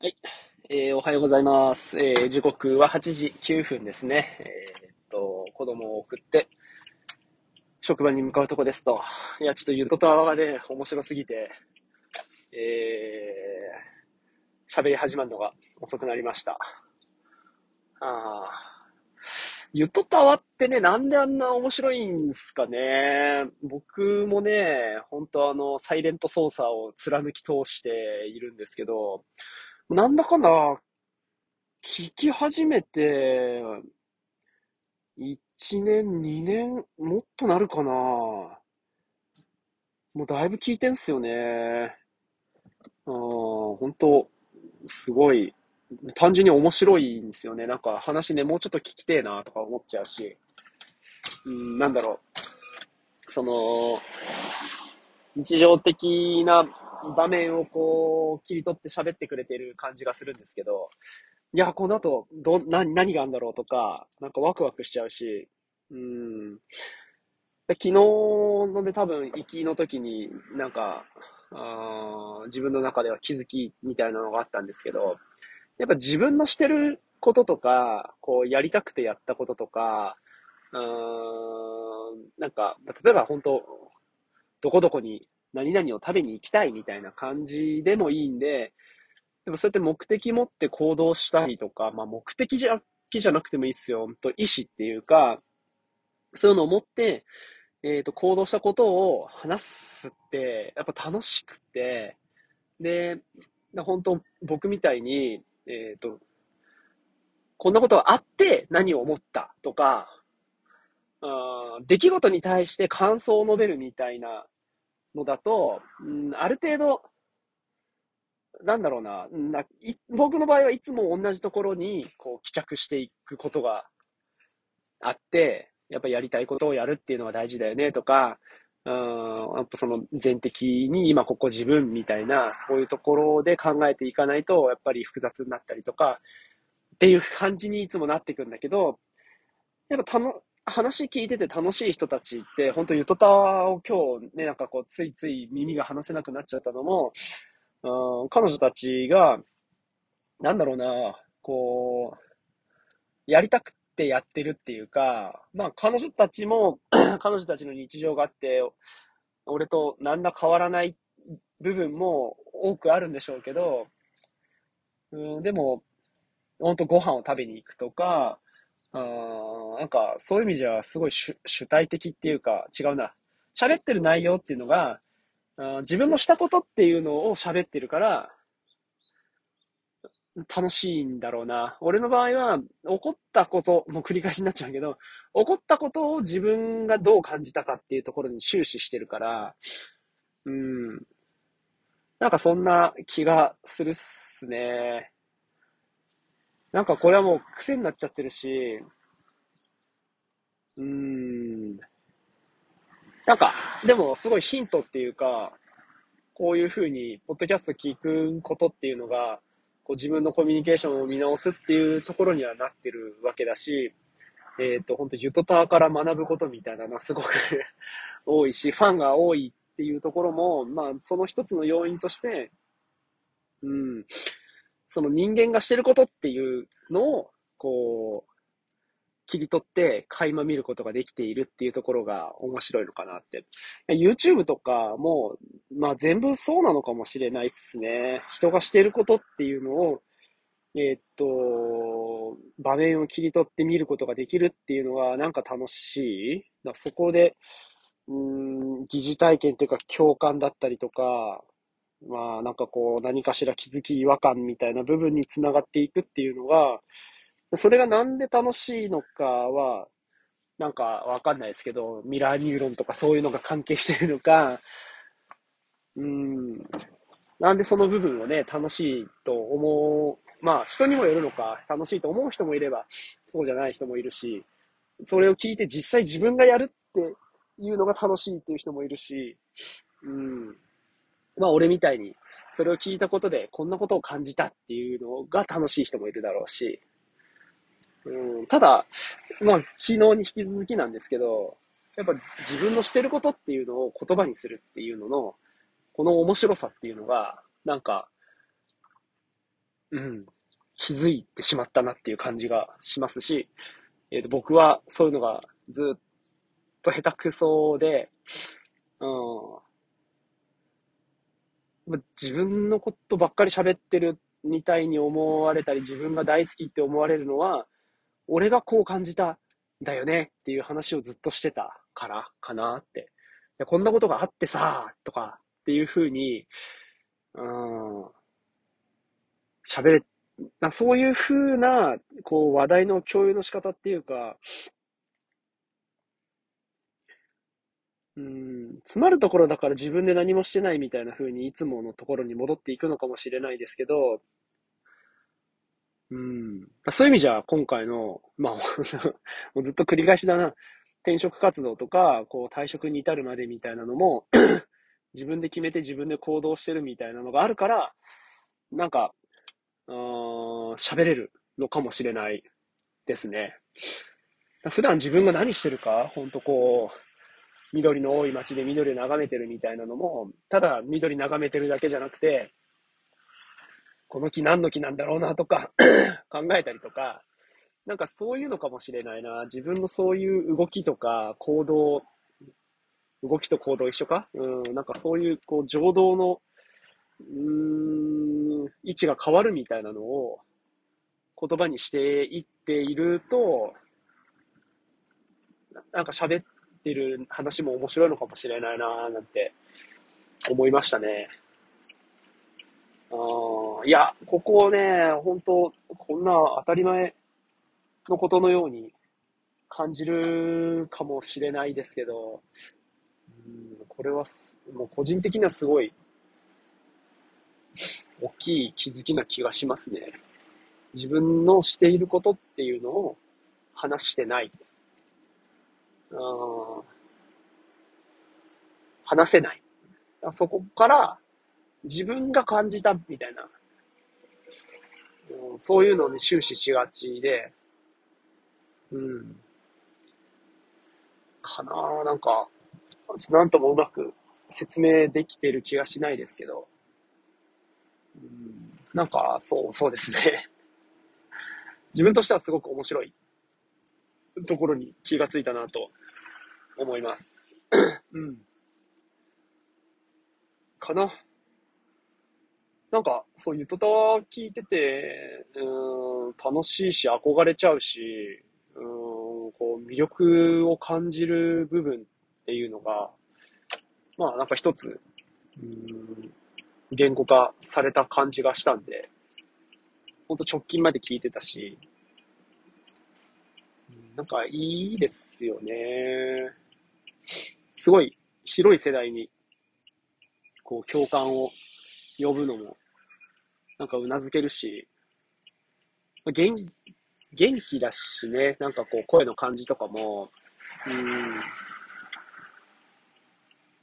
はい。えー、おはようございます。えー、時刻は8時9分ですね。えー、っと、子供を送って、職場に向かうとこですと。いや、ちょっとゆとたわがね、面白すぎて、えー、喋り始まるのが遅くなりました。ああゆとたわってね、なんであんな面白いんすかね。僕もね、本当あの、サイレント操作を貫き通しているんですけど、なんだかんだ、聞き始めて、1年、2年、もっとなるかな。もうだいぶ聞いてんすよね。あ本当すごい、単純に面白いんですよね。なんか話ね、もうちょっと聞きてえなとか思っちゃうし。うん、なんだろう。その、日常的な場面をこう、切り取って喋ってくれてる感じがするんですけど、いや、この後、ど、何、何があるんだろうとか、なんかワクワクしちゃうし、うん。昨日ので多分、行きの時になんか、あ自分の中では気づきみたいなのがあったんですけど、やっぱ自分のしてることとか、こう、やりたくてやったこととか、うん、なんか、例えば本当、どこどこに何々を食べに行きたいみたいな感じでもいいんで、でもそうやって目的持って行動したりとか、まあ目的じゃ、気じゃなくてもいいっすよ。本当意思っていうか、そういうのを持って、えっ、ー、と、行動したことを話すって、やっぱ楽しくて、で、本当僕みたいに、えっ、ー、と、こんなことがあって何を思ったとか、あ出来事に対して感想を述べるみたいなのだと、うん、ある程度、なんだろうな、な僕の場合はいつも同じところにこう帰着していくことがあって、やっぱりやりたいことをやるっていうのが大事だよねとか、うん、やっぱその全的に今ここ自分みたいな、そういうところで考えていかないと、やっぱり複雑になったりとか、っていう感じにいつもなっていくんだけど、やっぱたの、話聞いてて楽しい人たちって、本当ゆとたを今日ね、なんかこう、ついつい耳が離せなくなっちゃったのも、うん、彼女たちが、なんだろうな、こう、やりたくてやってるっていうか、まあ彼女たちも 彼女たちの日常があって、俺と何ら変わらない部分も多くあるんでしょうけど、うん、でも、本当ご飯を食べに行くとか、あなんか、そういう意味じゃ、すごい主主体的っていうか、違うな。喋ってる内容っていうのが、あ自分のしたことっていうのを喋ってるから、楽しいんだろうな。俺の場合は、起こったこと、もう繰り返しになっちゃうけど、起こったことを自分がどう感じたかっていうところに終始してるから、うん。なんかそんな気がするっすね。なんかこれはもう癖になっちゃってるし、うーん。なんか、でもすごいヒントっていうか、こういうふうに、ポッドキャスト聞くことっていうのが、こう自分のコミュニケーションを見直すっていうところにはなってるわけだし、えっ、ー、と、本当ユトターから学ぶことみたいなのはすごく多いし、ファンが多いっていうところも、まあ、その一つの要因として、うん、その人間がしてることっていうのを、こう、切り取って垣間見ることができているっていうところが面白いのかなって。YouTube とかも、まあ全部そうなのかもしれないっすね。人がしてることっていうのを、えー、っと、場面を切り取って見ることができるっていうのはなんか楽しい？だそこで、うん、疑似体験っていうか共感だったりとか、まあなんかこう何かしら気づき違和感みたいな部分につながっていくっていうのが、それがなんで楽しいのかは、なんかわかんないですけど、ミラーニューロンとかそういうのが関係してるのか、うん、なんでその部分をね、楽しいと思う、まあ人にもよるのか、楽しいと思う人もいれば、そうじゃない人もいるし、それを聞いて実際自分がやるっていうのが楽しいっていう人もいるし、うん、まあ俺みたいに、それを聞いたことでこんなことを感じたっていうのが楽しい人もいるだろうし、うん、ただ、まあ昨日に引き続きなんですけど、やっぱ自分のしてることっていうのを言葉にするっていうのの、この面白さっていうのが、なんか、うん、気づいてしまったなっていう感じがしますし、えっ、ー、と、僕はそういうのがずっと下手くそで、うん、自分のことばっかり喋ってるみたいに思われたり、自分が大好きって思われるのは、俺がこう感じたんだよねっていう話をずっとしてたからかなって。こんなことがあってさ、とかっていうふうに、うん、喋れ、そういうふうな、こう話題の共有の仕方っていうか、うん、詰まるところだから自分で何もしてないみたいな風にいつものところに戻っていくのかもしれないですけど、うん、そういう意味じゃ今回の、まあ、もうずっと繰り返しだな、転職活動とか、こう退職に至るまでみたいなのも 自分で決めて自分で行動してるみたいなのがあるから、なんか、喋れるのかもしれないですね。普段自分が何してるか、ほんとこう、緑の多い街で緑を眺めてるみたいなのも、ただ緑眺めてるだけじゃなくて、この木何の木なんだろうなとか 考えたりとか、なんかそういうのかもしれないな。自分のそういう動きとか行動、動きと行動一緒か？うん、なんかそういうこう情動の、うん、位置が変わるみたいなのを言葉にしていっていると、なんか喋っってる話も面白いのかもしれないななんて思いましたね。あいや、ここね、本当こんな当たり前のことのように感じるかもしれないですけど、うん、これはもう個人的にはすごい大きい気づきな気がしますね。自分のしていることっていうのを話してない。話せない。そこから自分が感じたみたいな、うん、そういうのに終始しがちで、うん。かなぁ、なんか、なんともうまく説明できてる気がしないですけど、うん、なんか、そう、そうですね。自分としてはすごく面白いところに気がついたなと思います。うん。かな。なんか、そう、ゆとたわ聞いてて、うん、楽しいし、憧れちゃうし、うん、こう、魅力を感じる部分っていうのが、まあ、なんか一つ、うん、言語化された感じがしたんで、ほんと直近まで聞いてたし、なんかいいですよね。すごい広い世代に、こう共感を呼ぶのも、なんか頷けるし、元元気だしね、なんかこう声の感じとかも、うん、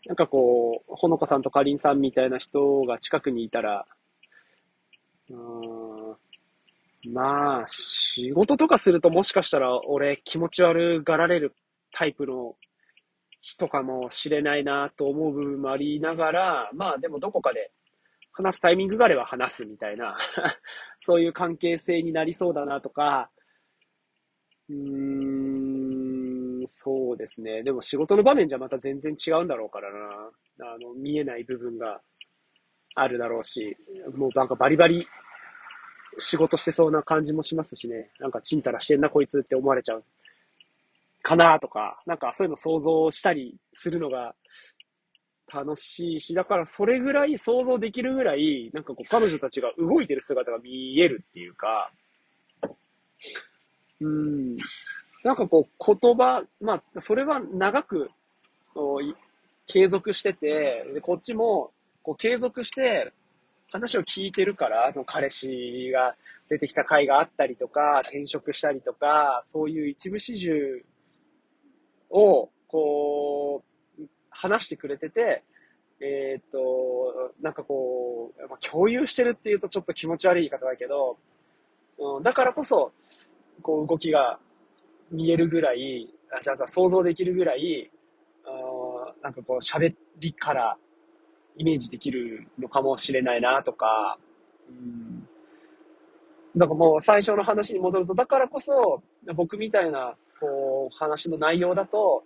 なんかこう、ほのかさんとかりんさんみたいな人が近くにいたら、うん、まあ、仕事とかするともしかしたら俺気持ち悪がられるタイプの人かもしれないなと思う部分もありながら、まあでもどこかで話すタイミングがあれば話すみたいな そういう関係性になりそうだなとか、うーん、そうですね。でも仕事の場面じゃまた全然違うんだろうからな。あの、見えない部分があるだろうし、もうなんかバリバリ仕事してそうな感じもしますしね。なんかチンタラしてんなこいつって思われちゃうかなとか、なんかそういうの想像したりするのが楽しいし、だからそれぐらい想像できるぐらい、なんかこう彼女たちが動いてる姿が見えるっていうか、うん、なんかこう言葉、まあそれは長く継続してて、でこっちもこう継続して話を聞いてるから、その彼氏が出てきた回があったりとか、転職したりとか、そういう一部始終を、こう、話してくれてて、えっ、と、なんかこう、まあ、共有してるっていうとちょっと気持ち悪い言い方だけど、うん、だからこそ、こう動きが見えるぐらい、あじゃあさ、想像できるぐらい、あなんかこう喋りからイメージできるのかもしれないなとか、うん、だかもう最初の話に戻ると、だからこそ、僕みたいな、こう、話の内容だと、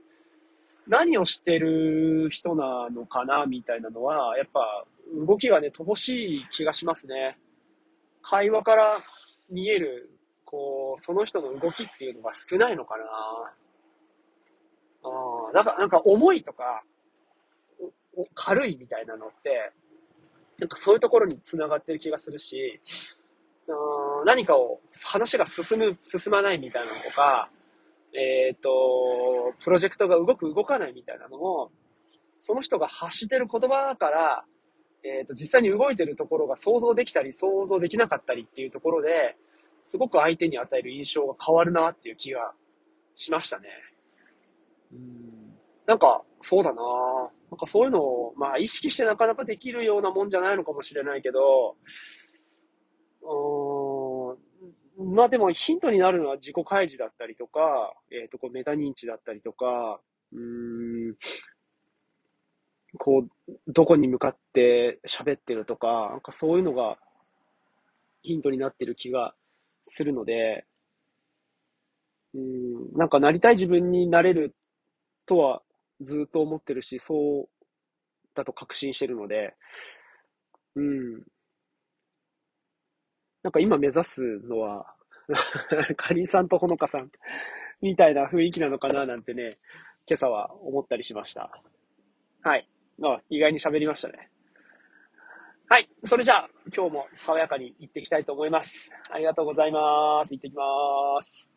何をしてる人なのかな、みたいなのは、やっぱ、動きがね、乏しい気がしますね。会話から見える、こう、その人の動きっていうのが少ないのかな。ああ、だからなんか重いとか、軽いみたいなのって、なんかそういうところに繋がってる気がするし、何かを、話が進む、進まないみたいなのとか、えっ、ー、と、プロジェクトが動く、動かないみたいなのも、その人が発してる言葉から、えっ、ー、と、実際に動いてるところが想像できたり、想像できなかったりっていうところで、すごく相手に与える印象が変わるなっていう気がしましたね。うん。なんか、そうだななんかそういうのを、まあ意識してなかなかできるようなもんじゃないのかもしれないけど、うん、まあでもヒントになるのは自己開示だったりとか、えっ、ー、と、こうメタ認知だったりとか、うん、こう、どこに向かって喋ってるとか、なんかそういうのがヒントになってる気がするので、うん、なんかなりたい自分になれるとはずっと思ってるし、そうだと確信してるので、うん。なんか今目指すのは かりんさんとほのかさんみたいな雰囲気なのかななんてね、今朝は思ったりしました。はい。あ、意外に喋りましたね。はい。それじゃあ、今日も爽やかに行っていきたいと思います。ありがとうございます。行ってきます。